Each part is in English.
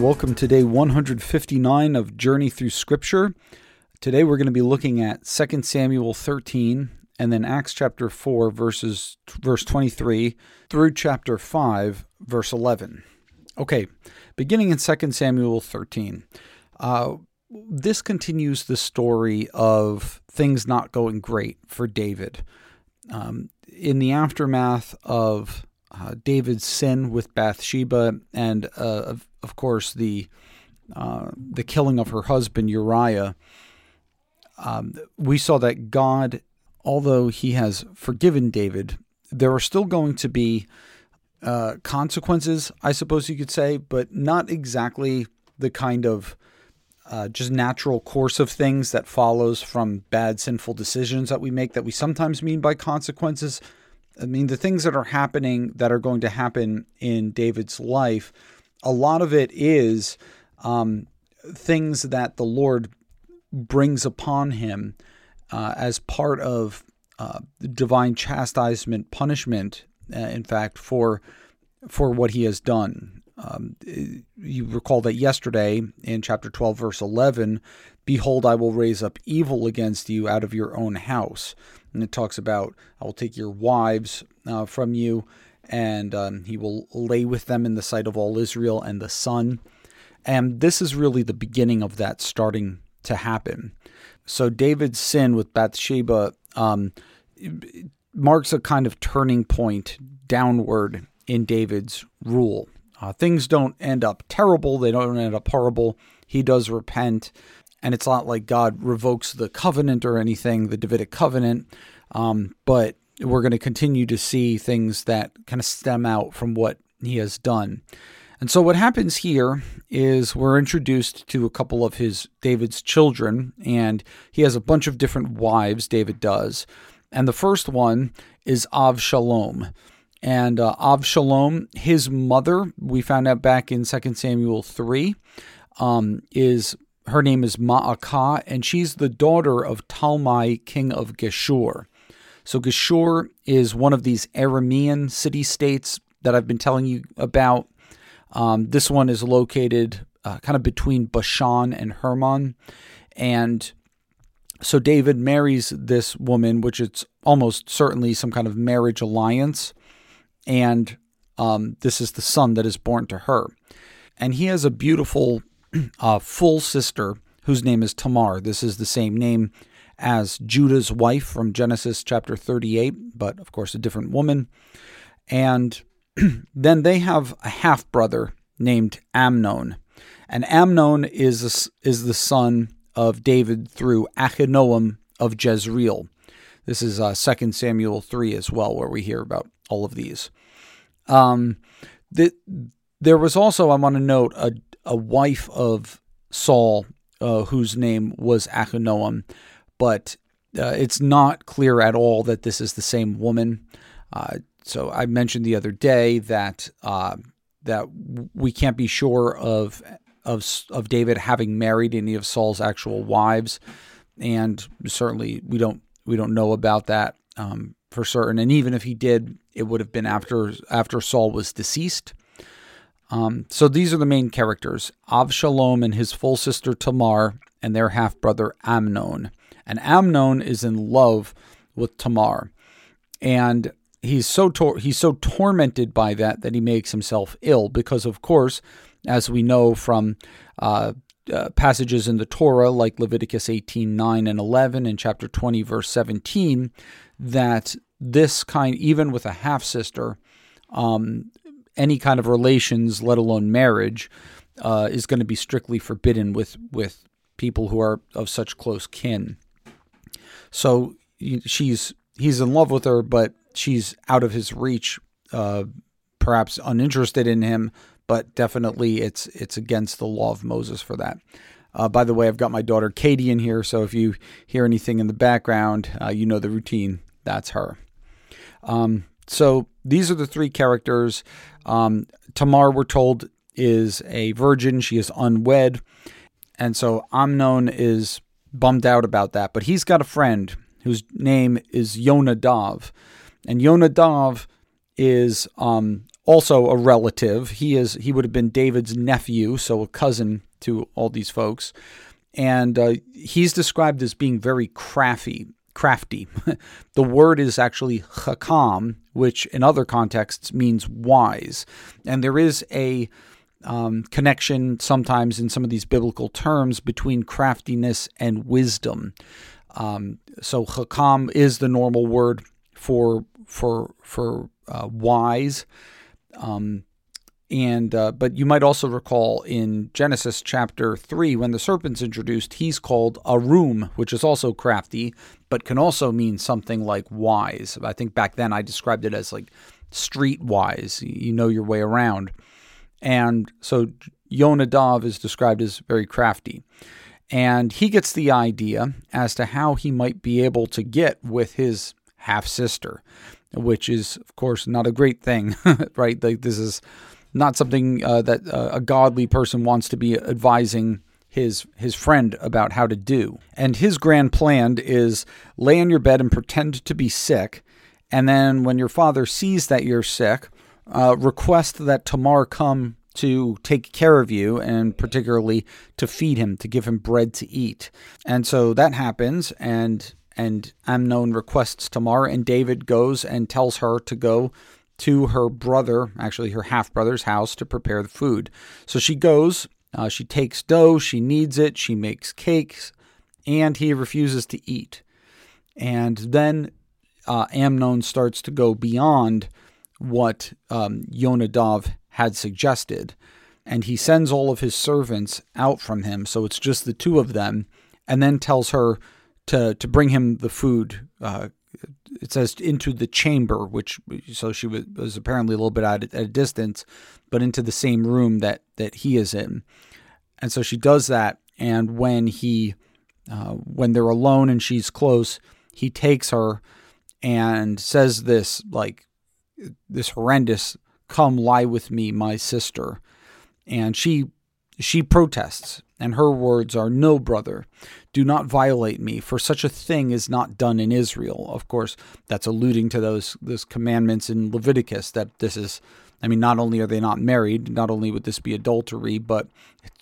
Welcome to day 159 of Journey Through Scripture. Today we're going to be looking at 2 Samuel 13 and then Acts chapter 4 verses verse 23 through chapter 5 verse 11. Okay, beginning in 2 Samuel 13. Uh, this continues the story of things not going great for David. Um, in the aftermath of uh, David's sin with Bathsheba, and uh, of, course the uh, the killing of her husband Uriah, um, we saw that God, although He has forgiven David, there are still going to be uh, consequences, I suppose you could say, but not exactly the kind of uh, just natural course of things that follows from bad sinful decisions that we make that we sometimes mean by consequences. I mean, the things that are happening that are going to happen in David's life, a lot of it is um, things that the Lord brings upon him uh, as part of uh, divine chastisement, punishment, uh, in fact, for for what he has done. Um, you recall that yesterday in chapter 12, verse 11, Behold, I will raise up evil against you out of your own house. And it talks about, I will take your wives uh, from you, and um, he will lay with them in the sight of all Israel and the sun. And this is really the beginning of that starting to happen. So David's sin with Bathsheba um, marks a kind of turning point downward in David's rule. Uh, things don't end up terrible, they don't end up horrible. He does repent, and it's not like God revokes the covenant or anything, the Davidic covenant, um, but we're going to continue to see things that kind of stem out from what he has done. And so what happens here is we're introduced to a couple of his David's children and he has a bunch of different wives David does. And the first one is Avshalom. And uh, Avshalom, his mother, we found out back in 2 Samuel 3, um, is her name is Ma'akah, and she's the daughter of Talmai, king of Geshur. So Geshur is one of these Aramean city states that I've been telling you about. Um, this one is located uh, kind of between Bashan and Hermon. And so David marries this woman, which it's almost certainly some kind of marriage alliance. And um, this is the son that is born to her. And he has a beautiful uh, full sister whose name is Tamar. This is the same name as Judah's wife from Genesis chapter 38, but of course a different woman. And then they have a half brother named Amnon. And Amnon is, is the son of David through Achinoam of Jezreel. This is uh, 2 Samuel 3 as well, where we hear about all of these. Um, the, there was also, I want to note, a, a wife of Saul uh, whose name was Achinoam but uh, it's not clear at all that this is the same woman. Uh, so I mentioned the other day that uh, that we can't be sure of of of David having married any of Saul's actual wives, and certainly we don't we don't know about that um, for certain. And even if he did, it would have been after after Saul was deceased. Um, so these are the main characters: Avshalom and his full sister Tamar, and their half brother Amnon and Amnon is in love with Tamar, and he's so tor- he's so tormented by that that he makes himself ill because, of course, as we know from uh, uh, passages in the Torah like Leviticus 18 9 and 11 and chapter 20 verse 17 that this kind even with a half sister um, any kind of relations let alone marriage uh, is going to be strictly forbidden with with people who are of such close kin so she's he's in love with her, but she's out of his reach. Uh, perhaps uninterested in him, but definitely it's it's against the law of Moses for that. Uh, by the way, I've got my daughter Katie in here, so if you hear anything in the background, uh, you know the routine. That's her. Um, so these are the three characters. Um, Tamar, we're told, is a virgin. She is unwed. And so Amnon is bummed out about that. But he's got a friend whose name is Yonadav. And Yonadav is um, also a relative. He is he would have been David's nephew, so a cousin to all these folks, and uh, he's described as being very crafty. Crafty. the word is actually chakam, which in other contexts means wise, and there is a um, connection sometimes in some of these biblical terms between craftiness and wisdom. Um, so chakam is the normal word for for for uh, wise. Um, and uh, but you might also recall in Genesis chapter three when the serpent's introduced, he's called a Arum, which is also crafty, but can also mean something like wise. I think back then I described it as like street wise. You know your way around. And so Yonadav is described as very crafty. And he gets the idea as to how he might be able to get with his half sister, which is, of course, not a great thing, right? Like, this is not something uh, that uh, a godly person wants to be advising his his friend about how to do. And his grand plan is lay on your bed and pretend to be sick, and then when your father sees that you're sick, uh, request that Tamar come to take care of you and particularly to feed him, to give him bread to eat. And so that happens, and and Amnon requests Tamar, and David goes and tells her to go to her brother, actually her half brother's house, to prepare the food. So she goes, uh, she takes dough, she kneads it, she makes cakes, and he refuses to eat. And then uh, Amnon starts to go beyond what um, Yonadav had suggested. And he sends all of his servants out from him, so it's just the two of them, and then tells her to, to bring him the food. Uh, it says into the chamber, which so she was, was apparently a little bit at, at a distance, but into the same room that that he is in. And so she does that, and when he uh, when they're alone and she's close, he takes her and says this like this horrendous come lie with me my sister. And she she protests and her words are no brother do not violate me for such a thing is not done in Israel. Of course that's alluding to those those commandments in Leviticus that this is I mean not only are they not married not only would this be adultery but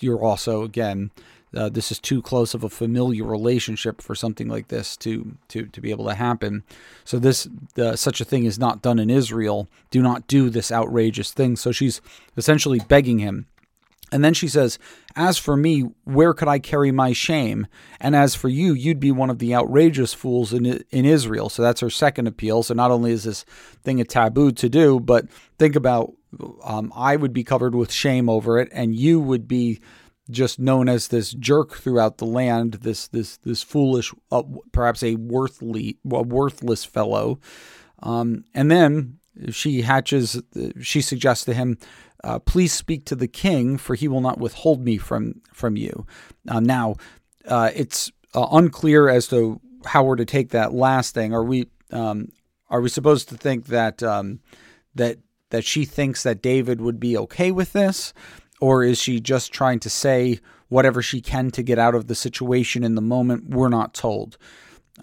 you're also again uh, this is too close of a familiar relationship for something like this to to to be able to happen. So this uh, such a thing is not done in Israel. Do not do this outrageous thing. So she's essentially begging him. And then she says, As for me, where could I carry my shame? And as for you, you'd be one of the outrageous fools in, in Israel. So that's her second appeal. So not only is this thing a taboo to do, but think about um, I would be covered with shame over it, and you would be just known as this jerk throughout the land, this this this foolish, uh, perhaps a worthly, a worthless fellow. Um, and then she hatches. She suggests to him, uh, "Please speak to the king, for he will not withhold me from from you." Uh, now, uh, it's uh, unclear as to how we're to take that last thing. Are we um, are we supposed to think that um, that that she thinks that David would be okay with this? Or is she just trying to say whatever she can to get out of the situation in the moment? We're not told.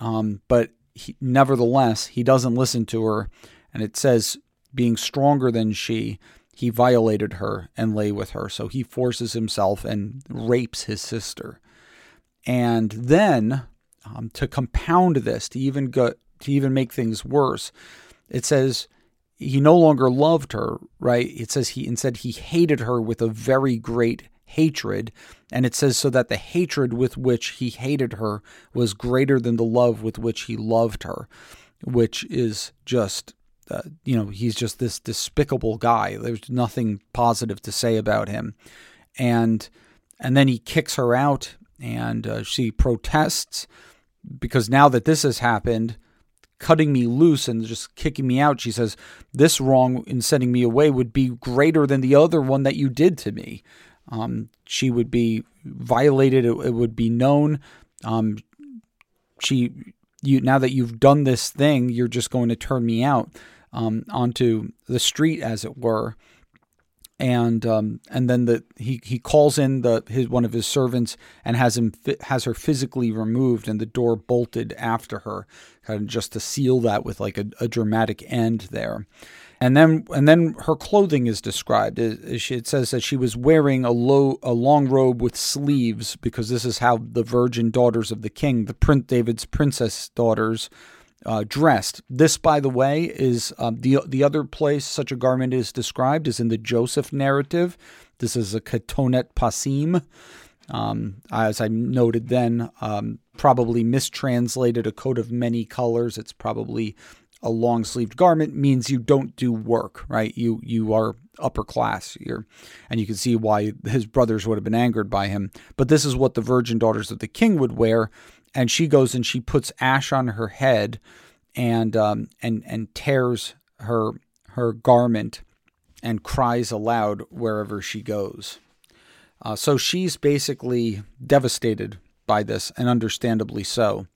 Um, but he, nevertheless, he doesn't listen to her. And it says, being stronger than she, he violated her and lay with her. So he forces himself and rapes his sister. And then, um, to compound this, to even go, to even make things worse, it says he no longer loved her, right? It says he instead he hated her with a very great hatred. And it says so that the hatred with which he hated her was greater than the love with which he loved her, which is just, uh, you know, he's just this despicable guy. There's nothing positive to say about him. And and then he kicks her out and uh, she protests because now that this has happened, cutting me loose and just kicking me out. She says, This wrong in sending me away would be greater than the other one that you did to me. Um, she would be violated, it, it would be known. Um, she, you, now that you've done this thing, you're just going to turn me out um, onto the street, as it were and um, and then the he he calls in the his one of his servants and has him has her physically removed and the door bolted after her, kind of just to seal that with like a, a dramatic end there, And then and then her clothing is described. It says that she was wearing a low a long robe with sleeves because this is how the virgin daughters of the king, the Prince David's princess daughters, uh, dressed. This, by the way, is um, the the other place such a garment is described is in the Joseph narrative. This is a ketonet pasim. Um, as I noted then, um, probably mistranslated a coat of many colors. It's probably a long sleeved garment means you don't do work, right? You you are upper class here, and you can see why his brothers would have been angered by him. But this is what the virgin daughters of the king would wear, and she goes and she puts ash on her head, and um, and and tears her her garment, and cries aloud wherever she goes. Uh, so she's basically devastated by this, and understandably so.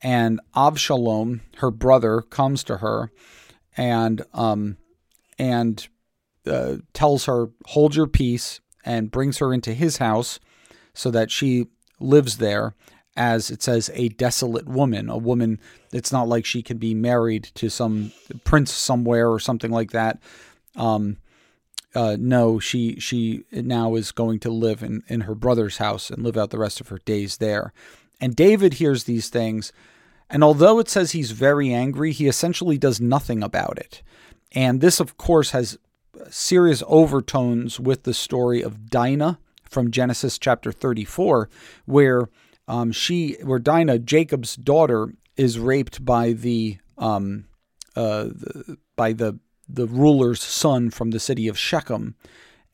And Avshalom, her brother, comes to her and um, and uh, tells her, "Hold your peace," and brings her into his house so that she lives there as it says a desolate woman a woman it's not like she can be married to some prince somewhere or something like that um, uh, no, she she now is going to live in, in her brother's house and live out the rest of her days there. And David hears these things, and although it says he's very angry, he essentially does nothing about it. And this, of course, has serious overtones with the story of Dinah from Genesis chapter 34, where um, she, where Dinah, Jacob's daughter, is raped by the, um, uh, the by the the ruler's son from the city of Shechem,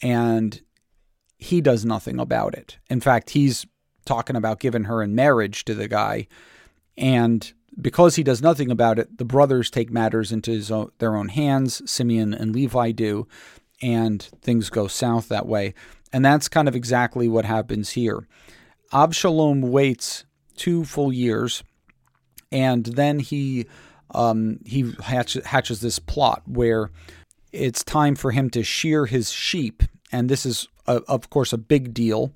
and he does nothing about it. In fact, he's talking about giving her in marriage to the guy, and because he does nothing about it, the brothers take matters into own, their own hands. Simeon and Levi do, and things go south that way. And that's kind of exactly what happens here. Absalom waits two full years, and then he um, he hatch, hatches this plot where it's time for him to shear his sheep, and this is, a, of course, a big deal.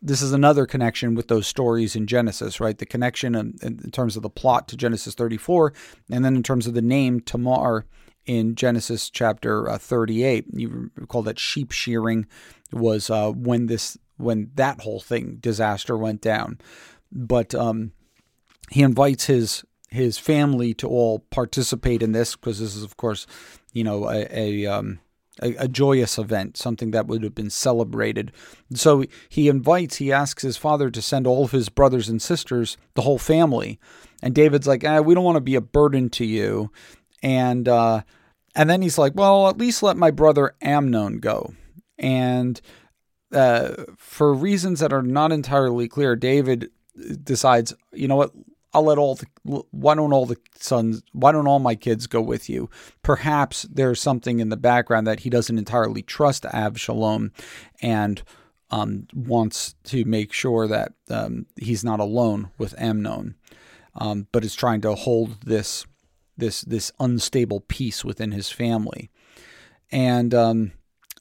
This is another connection with those stories in Genesis, right? The connection in, in terms of the plot to Genesis 34, and then in terms of the name Tamar in Genesis chapter uh, 38. You recall that sheep shearing was uh, when this when that whole thing disaster went down. But um, he invites his his family to all participate in this because this is, of course, you know, a a, um, a, a, joyous event, something that would have been celebrated. So he invites, he asks his father to send all of his brothers and sisters, the whole family. And David's like, eh, we don't want to be a burden to you. And uh, and then he's like, well, at least let my brother Amnon go. And uh, for reasons that are not entirely clear, David decides, you know what, I'll let all the why don't all the sons why don't all my kids go with you? Perhaps there's something in the background that he doesn't entirely trust Absalom and um, wants to make sure that um, he's not alone with Amnon, um, but is trying to hold this this this unstable peace within his family. And um,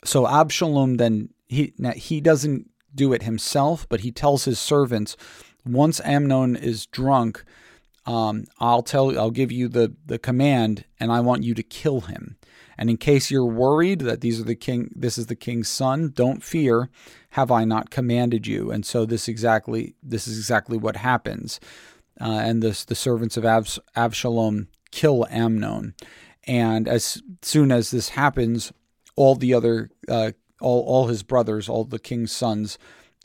so Absalom then he he doesn't do it himself, but he tells his servants once Amnon is drunk, um, I'll tell I'll give you the the command, and I want you to kill him. And in case you're worried that these are the king, this is the king's son, don't fear. Have I not commanded you? And so this exactly this is exactly what happens. Uh, and this the servants of Abs- Absalom kill Amnon. And as soon as this happens, all the other uh, all all his brothers, all the king's sons,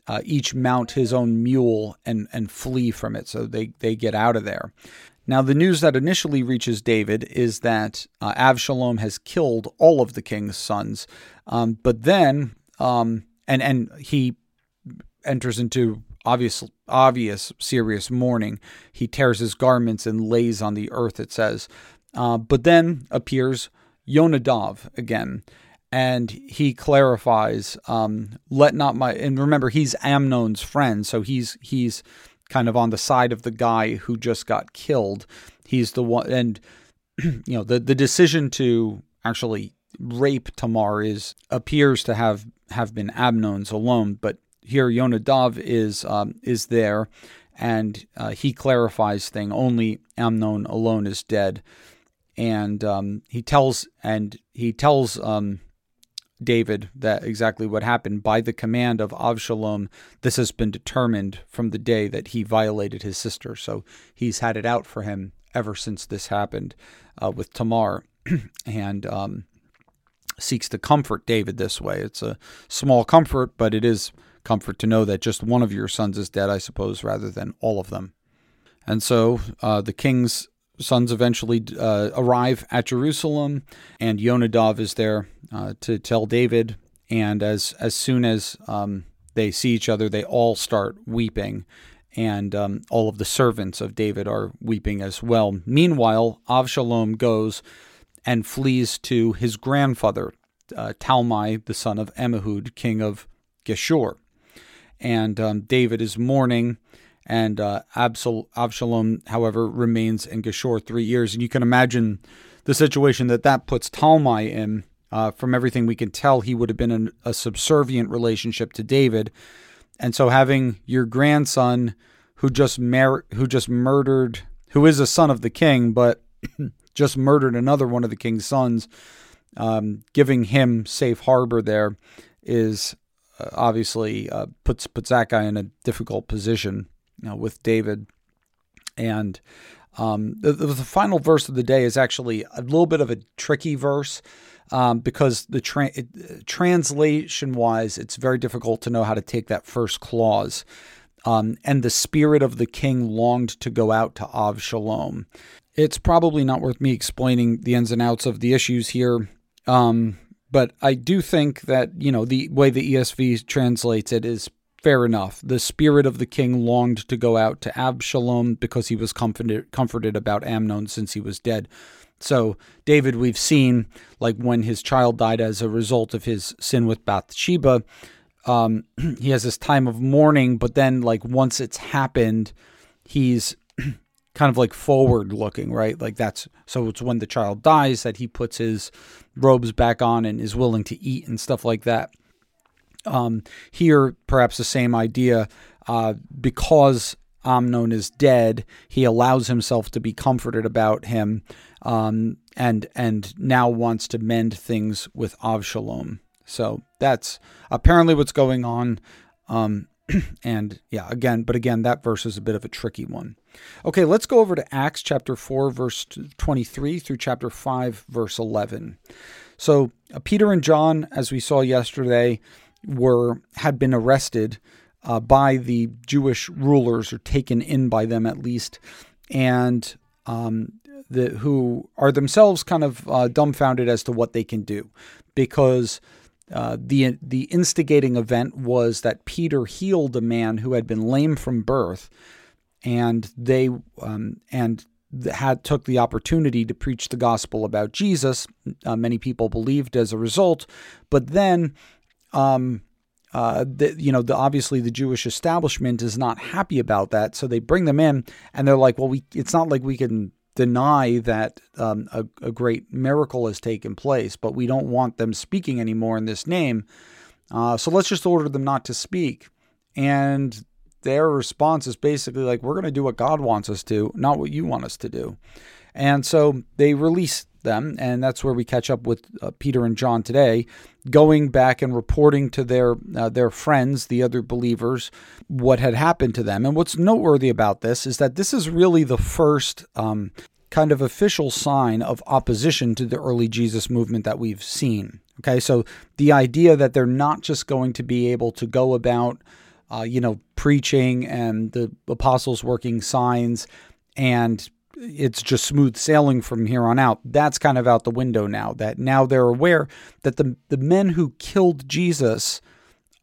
uh, each mount his own mule and, and flee from it. So they, they get out of there. Now, the news that initially reaches David is that uh, Avshalom has killed all of the king's sons. Um, but then, um, and, and he enters into obvious, obvious serious mourning. He tears his garments and lays on the earth, it says. Uh, but then appears Yonadav again and he clarifies, um, "Let not my." And remember, he's Amnon's friend, so he's he's kind of on the side of the guy who just got killed. He's the one, and you know the the decision to actually rape Tamar is appears to have have been Amnon's alone, but here Yonadav is um, is there, and uh, he clarifies thing. Only Amnon alone is dead, and um, he tells and he tells um, David that exactly what happened by the command of Avshalom. This has been determined from the day that he violated his sister. So he's had it out for him ever since this happened uh, with Tamar, and um, seeks to comfort David this way. It's a small comfort, but it is comfort to know that just one of your sons is dead, I suppose, rather than all of them. And so uh, the king's sons eventually uh, arrive at Jerusalem, and Yonadav is there uh, to tell David. And as as soon as um, they see each other, they all start weeping, and um, all of the servants of David are weeping as well. Meanwhile, Avshalom goes and flees to his grandfather, uh, Talmai, the son of Ammihud, king of Geshur. And um, David is mourning and uh, Absal- Absalom, however, remains in Geshur three years. And you can imagine the situation that that puts Talmai in. Uh, from everything we can tell, he would have been in a subservient relationship to David, and so having your grandson, who just mar- who just murdered, who is a son of the king, but just murdered another one of the king's sons, um, giving him safe harbor there, is uh, obviously uh, puts puts that guy in a difficult position you know, with David. And um, the, the, final verse of the day is actually a little bit of a tricky verse um, because the tra- translation wise, it's very difficult to know how to take that first clause. Um, and the spirit of the king longed to go out to Avshalom. It's probably not worth me explaining the ins and outs of the issues here. Um, but I do think that, you know, the way the ESV translates it is fair enough. The spirit of the king longed to go out to Absalom because he was comforted, comforted about Amnon since he was dead. So, David, we've seen, like when his child died as a result of his sin with Bathsheba, um, he has this time of mourning, but then, like, once it's happened, he's kind of like forward looking, right? Like, that's so it's when the child dies that he puts his robes back on and is willing to eat and stuff like that. Um, here, perhaps the same idea, uh, because Amnon is dead, he allows himself to be comforted about him, um, and and now wants to mend things with Avshalom. So that's apparently what's going on. Um, and yeah, again, but again, that verse is a bit of a tricky one. Okay, let's go over to Acts chapter 4, verse 23 through chapter 5, verse 11. So, uh, Peter and John, as we saw yesterday, were had been arrested uh, by the Jewish rulers or taken in by them at least, and um, the, who are themselves kind of uh, dumbfounded as to what they can do, because uh, the the instigating event was that Peter healed a man who had been lame from birth, and they um, and had took the opportunity to preach the gospel about Jesus. Uh, many people believed as a result, but then um, uh, the, you know, the, obviously the Jewish establishment is not happy about that, so they bring them in, and they're like, "Well, we it's not like we can deny that um, a, a, great miracle has taken place, but we don't want them speaking anymore in this name, uh, so let's just order them not to speak." And their response is basically like, "We're going to do what God wants us to, not what you want us to do," and so they release them, and that's where we catch up with uh, Peter and John today, going back and reporting to their uh, their friends, the other believers, what had happened to them. And what's noteworthy about this is that this is really the first um, kind of official sign of opposition to the early Jesus movement that we've seen. Okay, so the idea that they're not just going to be able to go about, uh, you know, preaching and the apostles working signs and it's just smooth sailing from here on out. That's kind of out the window now. That now they're aware that the the men who killed Jesus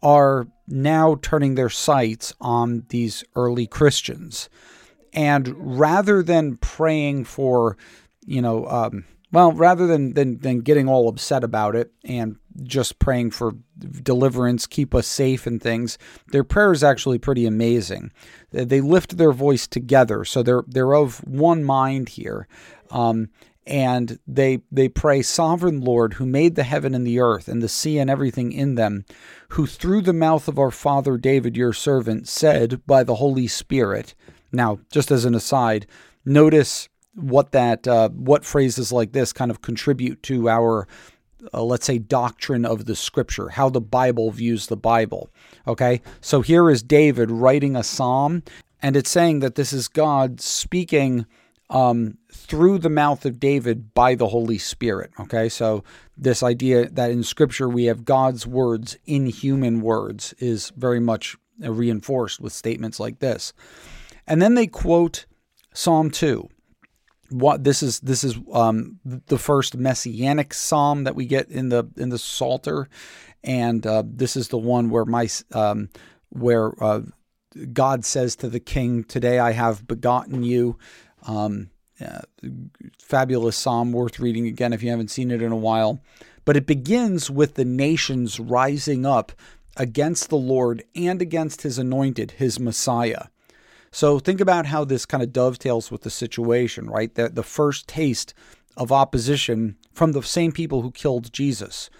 are now turning their sights on these early Christians, and rather than praying for, you know, um, well, rather than, than than getting all upset about it and just praying for deliverance, keep us safe and things, their prayer is actually pretty amazing. They lift their voice together, so they're they're of one mind here. Um, and they they pray sovereign lord who made the heaven and the earth and the sea and everything in them who through the mouth of our father david your servant said by the holy spirit now just as an aside notice what that uh, what phrases like this kind of contribute to our uh, let's say doctrine of the scripture how the bible views the bible okay? So here is david writing a psalm and it's saying that this is god speaking um, through the mouth of david by the holy spirit okay? So this idea that in scripture we have god's words in human words is very much reinforced with statements like this. And then they quote psalm 2 what this is this is um, the first messianic psalm that we get in the in the Psalter, and uh, this is the one where my um, where uh, God says to the king, "Today I have begotten you." Um, uh, fabulous psalm worth reading again if you haven't seen it in a while. But it begins with the nations rising up against the Lord and against his anointed, his Messiah. So think about how this kind of dovetails with the situation, right? That the first taste of opposition from the same people who killed Jesus.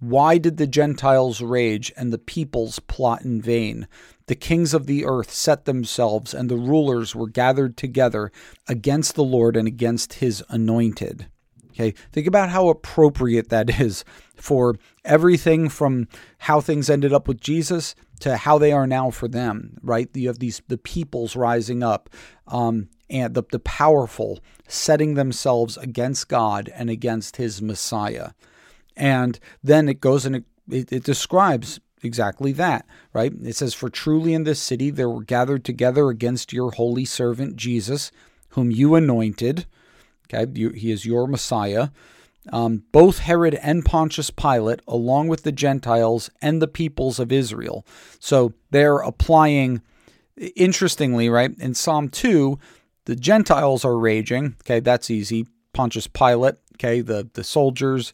Why did the Gentiles rage and the peoples plot in vain? The kings of the earth set themselves, and the rulers were gathered together against the Lord and against his anointed. Okay, think about how appropriate that is for everything from how things ended up with Jesus to how they are now for them, right? You have these the peoples rising up, um, and the, the powerful setting themselves against God and against his Messiah. And then it goes and it, it, it describes exactly that, right? It says, For truly in this city there were gathered together against your holy servant Jesus, whom you anointed. Okay, he is your Messiah um, both Herod and Pontius Pilate, along with the Gentiles and the peoples of Israel. So they're applying, interestingly, right? In Psalm 2, the Gentiles are raging. Okay, that's easy. Pontius Pilate, okay, the, the soldiers,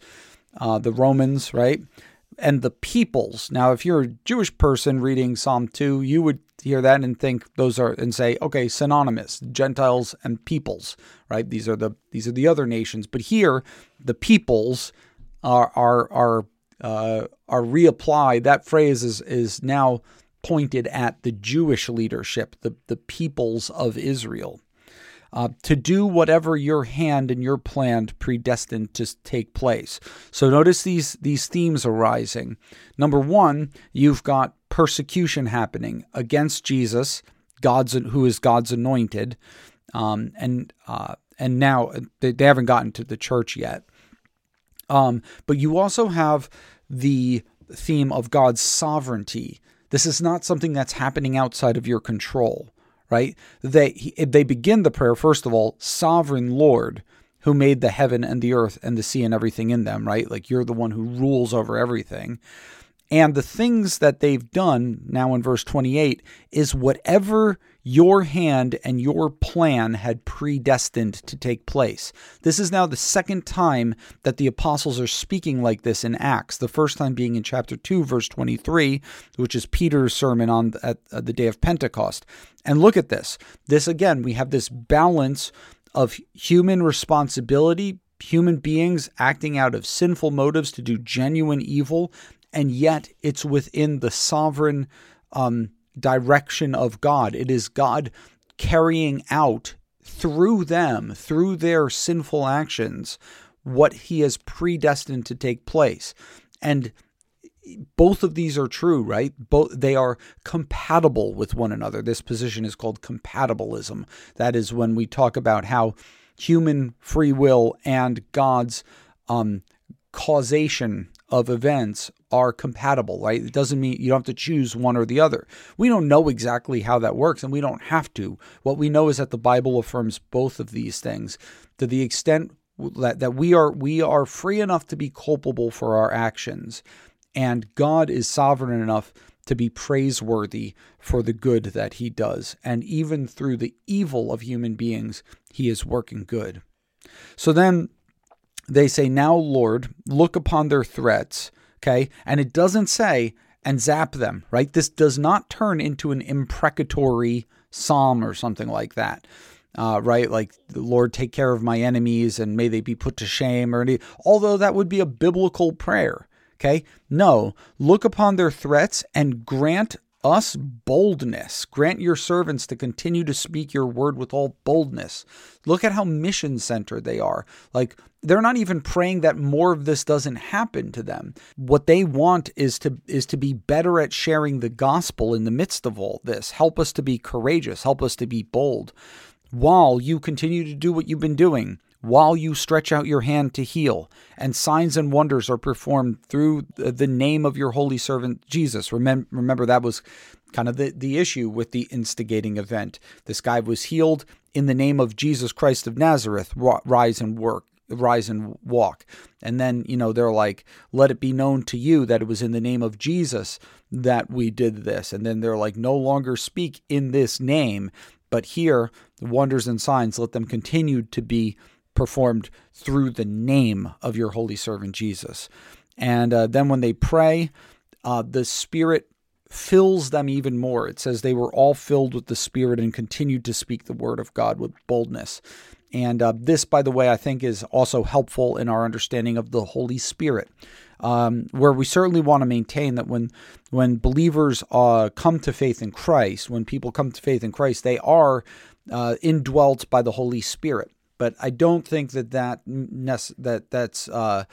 uh, the Romans, right? And the peoples. Now, if you're a Jewish person reading Psalm 2, you would hear that and think those are and say okay synonymous gentiles and peoples right? These are the these are the other nations. But here the peoples are are are uh, are reapplied. That phrase is is now pointed at the Jewish leadership the the peoples of Israel uh, to do whatever your hand and your plan predestined to take place. So notice these these themes arising. Number one, you've got persecution happening against Jesus, God's who is God's anointed, um, and uh, and now they, they haven't gotten to the church yet. Um, but you also have the theme of God's sovereignty. This is not something that's happening outside of your control right? They they begin the prayer first of all, sovereign Lord, who made the heaven and the earth and the sea and everything in them, right? Like you're the one who rules over everything. And the things that they've done now in verse 28 is whatever your hand and your plan had predestined to take place. This is now the second time that the apostles are speaking like this in Acts. The first time being in chapter 2 verse 23, which is Peter's sermon on at the day of Pentecost. And look at this. This again, we have this balance of human responsibility, human beings acting out of sinful motives to do genuine evil, and yet it's within the sovereign um, direction of God. It is God carrying out through them, through their sinful actions, what He has predestined to take place. And both of these are true, right? Both they are compatible with one another. This position is called compatibilism. That is when we talk about how human free will and God's um, causation of events are compatible, right? It doesn't mean you don't have to choose one or the other. We don't know exactly how that works, and we don't have to. What we know is that the Bible affirms both of these things to the extent that, that we are we are free enough to be culpable for our actions, and God is sovereign enough to be praiseworthy for the good that He does, and even through the evil of human beings, He is working good. So then they say, Now, Lord, look upon their threats. Okay. And it doesn't say, and zap them, right? This does not turn into an imprecatory psalm or something like that. Uh, right? Like, Lord, take care of my enemies and may they be put to shame, or any, although that would be a biblical prayer. Okay. No, look upon their threats and grant us boldness. Grant your servants to continue to speak your word with all boldness. Look at how mission centered they are. Like, they're not even praying that more of this doesn't happen to them. What they want is to is to be better at sharing the gospel in the midst of all this. Help us to be courageous, help us to be bold while you continue to do what you've been doing while you stretch out your hand to heal, and signs and wonders are performed through the name of your holy servant Jesus. Remember, remember that was kind of the, the issue with the instigating event. This guy was healed in the name of Jesus Christ of Nazareth, rise and work. Rise and walk. And then, you know, they're like, let it be known to you that it was in the name of Jesus that we did this. And then they're like, no longer speak in this name, but here, the wonders and signs, let them continue to be performed through the name of your holy servant Jesus. And uh, then when they pray, uh, the Spirit fills them even more. It says they were all filled with the Spirit and continued to speak the word of God with boldness. And uh, this, by the way, I think is also helpful in our understanding of the Holy Spirit, um, where we certainly want to maintain that when when believers uh, come to faith in Christ, when people come to faith in Christ, they are uh, indwelt by the Holy Spirit but I don't think that that that that's uh,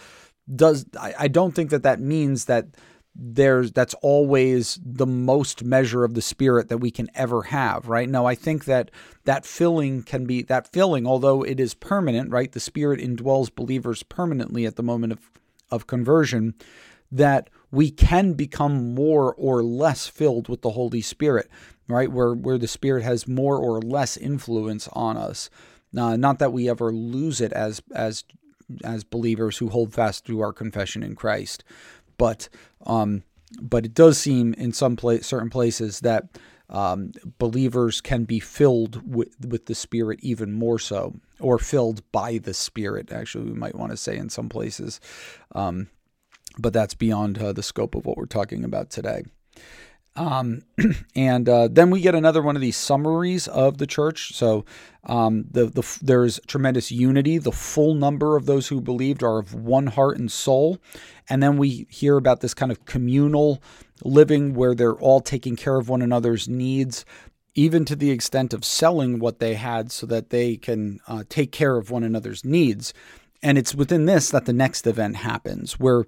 does I, I don't think that that means that there's that's always the most measure of the spirit that we can ever have right? No i think that that filling can be that filling although it is permanent right the spirit indwells believers permanently at the moment of of conversion that we can become more or less filled with the holy spirit right? Where where the spirit has more or less influence on us uh, not that we ever lose it as as as believers who hold fast to our confession in Christ, but um, but it does seem in some certain places that um, believers can be filled with, with the Spirit even more so, or filled by the Spirit. Actually, we might want to say in some places, um, but that's beyond uh, the scope of what we're talking about today. Um, and uh, then we get another one of these summaries of the church. So um, the, the, there's tremendous unity. The full number of those who believed are of one heart and soul. And then we hear about this kind of communal living where they're all taking care of one another's needs, even to the extent of selling what they had so that they can uh, take care of one another's needs. And it's within this that the next event happens, where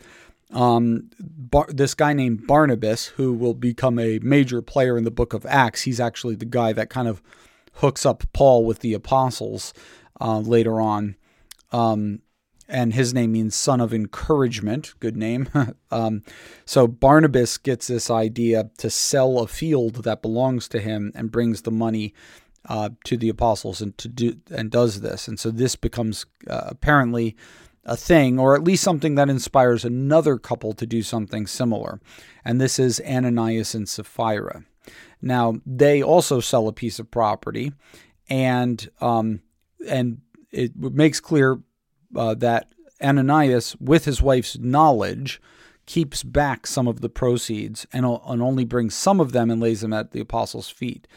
um, Bar- this guy named Barnabas, who will become a major player in the book of Acts, he's actually the guy that kind of hooks up Paul with the apostles uh, later on. Um, and his name means son of encouragement. Good name. um, so Barnabas gets this idea to sell a field that belongs to him and brings the money uh, to the apostles and to do and does this. And so this becomes uh, apparently a thing, or at least something that inspires another couple to do something similar. And this is Ananias and Sapphira. Now, they also sell a piece of property, and um, and it makes clear uh, that Ananias, with his wife's knowledge, keeps back some of the proceeds and, and only brings some of them and lays them at the apostles' feet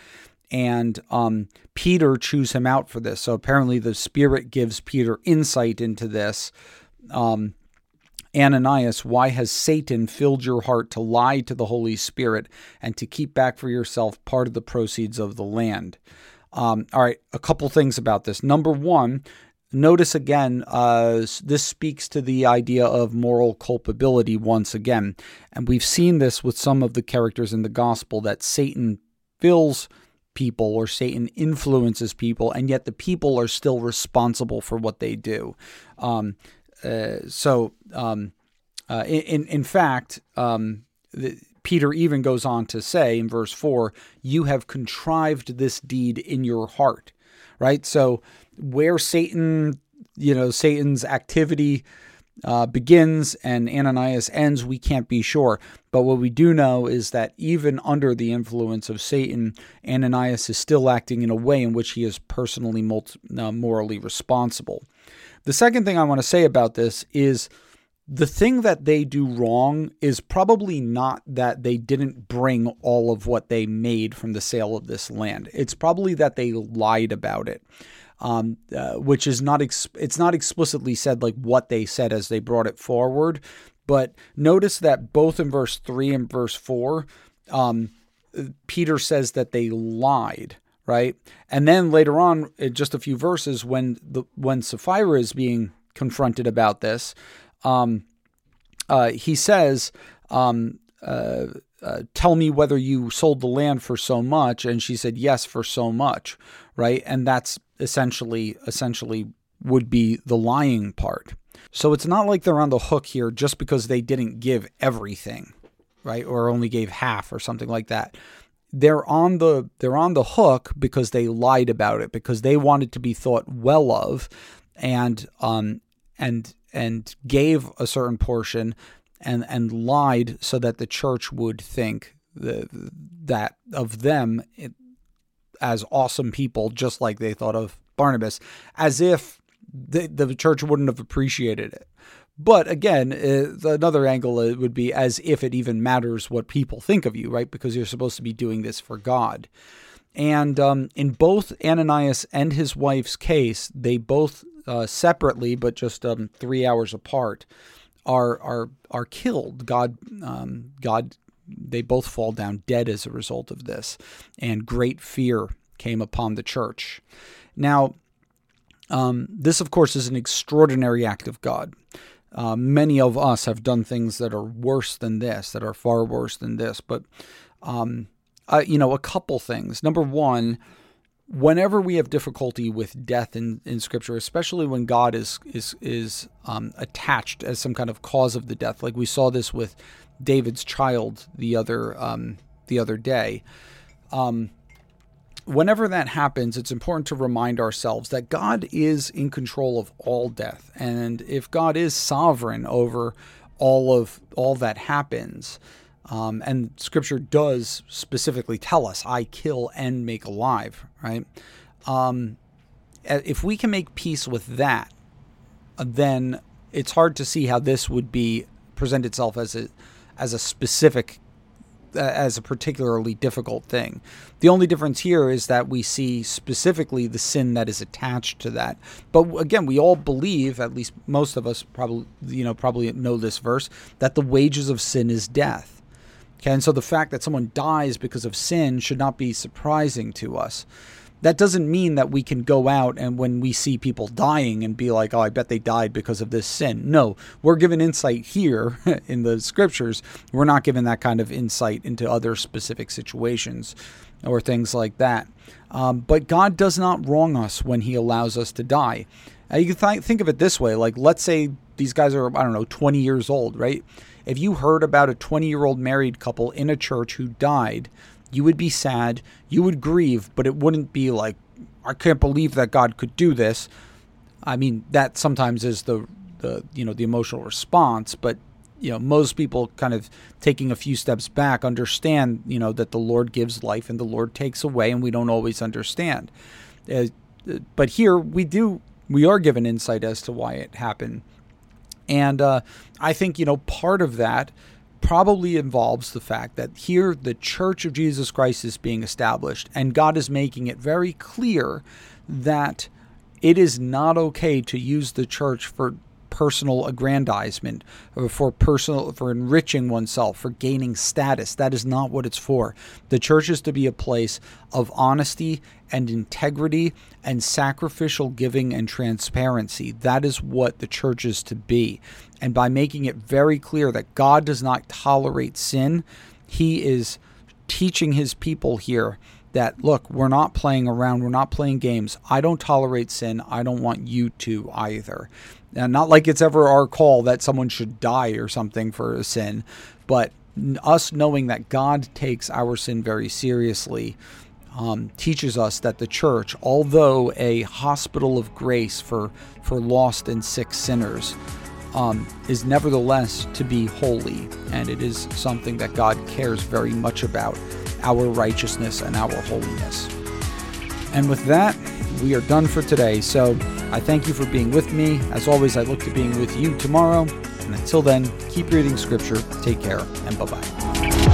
and um, Peter chews him out for this. So apparently, the Spirit gives Peter insight into this. Um, Ananias, why has Satan filled your heart to lie to the Holy Spirit and to keep back for yourself part of the proceeds of the land? Um, all right, a couple things about this. Number one, notice again, uh, this speaks to the idea of moral culpability once again. And we've seen this with some of the characters in the gospel that Satan fills people or Satan influences people, and yet the people are still responsible for what they do. Um, uh, so, um, uh, in in fact, um, the, Peter even goes on to say in verse four, "You have contrived this deed in your heart." Right. So, where Satan, you know, Satan's activity uh, begins and Ananias ends, we can't be sure. But what we do know is that even under the influence of Satan, Ananias is still acting in a way in which he is personally uh, morally responsible. The second thing I want to say about this is the thing that they do wrong is probably not that they didn't bring all of what they made from the sale of this land. It's probably that they lied about it um, uh, which is not ex- it's not explicitly said like what they said as they brought it forward, but notice that both in verse three and verse four, um, Peter says that they lied, right? And then later on, just a few verses, when the when Sapphira is being confronted about this, um, uh, he says, um, uh, uh, "Tell me whether you sold the land for so much," and she said, "Yes, for so much," right? And that's essentially essentially would be the lying part. So it's not like they're on the hook here just because they didn't give everything, right? Or only gave half or something like that. They're on the they're on the hook because they lied about it because they wanted to be thought well of and um and and gave a certain portion and and lied so that the church would think the, that of them as awesome people just like they thought of Barnabas as if the, the church wouldn't have appreciated it. But again, uh, another angle would be as if it even matters what people think of you, right? Because you're supposed to be doing this for God. And um, in both Ananias and his wife's case, they both uh, separately, but just um, three hours apart, are are are killed. God, um, God, they both fall down dead as a result of this, and great fear came upon the church. Now, um, this, of course, is an extraordinary act of God. Uh, many of us have done things that are worse than this, that are far worse than this. But, um, uh, you know, a couple things. Number one, whenever we have difficulty with death in, in Scripture, especially when God is is is um, attached as some kind of cause of the death, like we saw this with David's child the other um, the other day. Um, whenever that happens, it's important to remind ourselves that God is in control of all death. And if God is sovereign over all of all that happens, um, and scripture does specifically tell us, I kill and make alive, right? Um, if we can make peace with that, then it's hard to see how this would be present itself as a as a specific as a particularly difficult thing. The only difference here is that we see specifically the sin that is attached to that. But again, we all believe, at least most of us probably you know probably know this verse, that the wages of sin is death. Okay, and so the fact that someone dies because of sin should not be surprising to us that doesn't mean that we can go out and when we see people dying and be like, oh, I bet they died because of this sin. No, we're given insight here in the scriptures. We're not given that kind of insight into other specific situations or things like that. Um, but God does not wrong us when He allows us to die. Uh, you can th- think of it this way like, let's say these guys are, I don't know, 20 years old, right? If you heard about a 20 year old married couple in a church who died, you would be sad, you would grieve, but it wouldn't be like, I can't believe that God could do this. I mean, that sometimes is the, the you know, the emotional response, but you know, most people kind of taking a few steps back understand, you know, that the Lord gives life and the Lord takes away, and we don't always understand. Uh, but here we do, we are given insight as to why it happened. And uh, I think, you know, part of that probably involves the fact that here the Church of Jesus Christ is being established, and God is making it very clear that it is not okay to use the church for personal aggrandizement uh, for personal for enriching oneself for gaining status that is not what it's for the church is to be a place of honesty and integrity and sacrificial giving and transparency that is what the church is to be and by making it very clear that God does not tolerate sin he is teaching his people here that look, we're not playing around, we're not playing games. I don't tolerate sin. I don't want you to either. And not like it's ever our call that someone should die or something for a sin, but us knowing that God takes our sin very seriously um, teaches us that the church, although a hospital of grace for, for lost and sick sinners, um, is nevertheless to be holy, and it is something that God cares very much about our righteousness and our holiness. And with that, we are done for today. So I thank you for being with me. As always, I look to being with you tomorrow. And until then, keep reading Scripture, take care, and bye bye.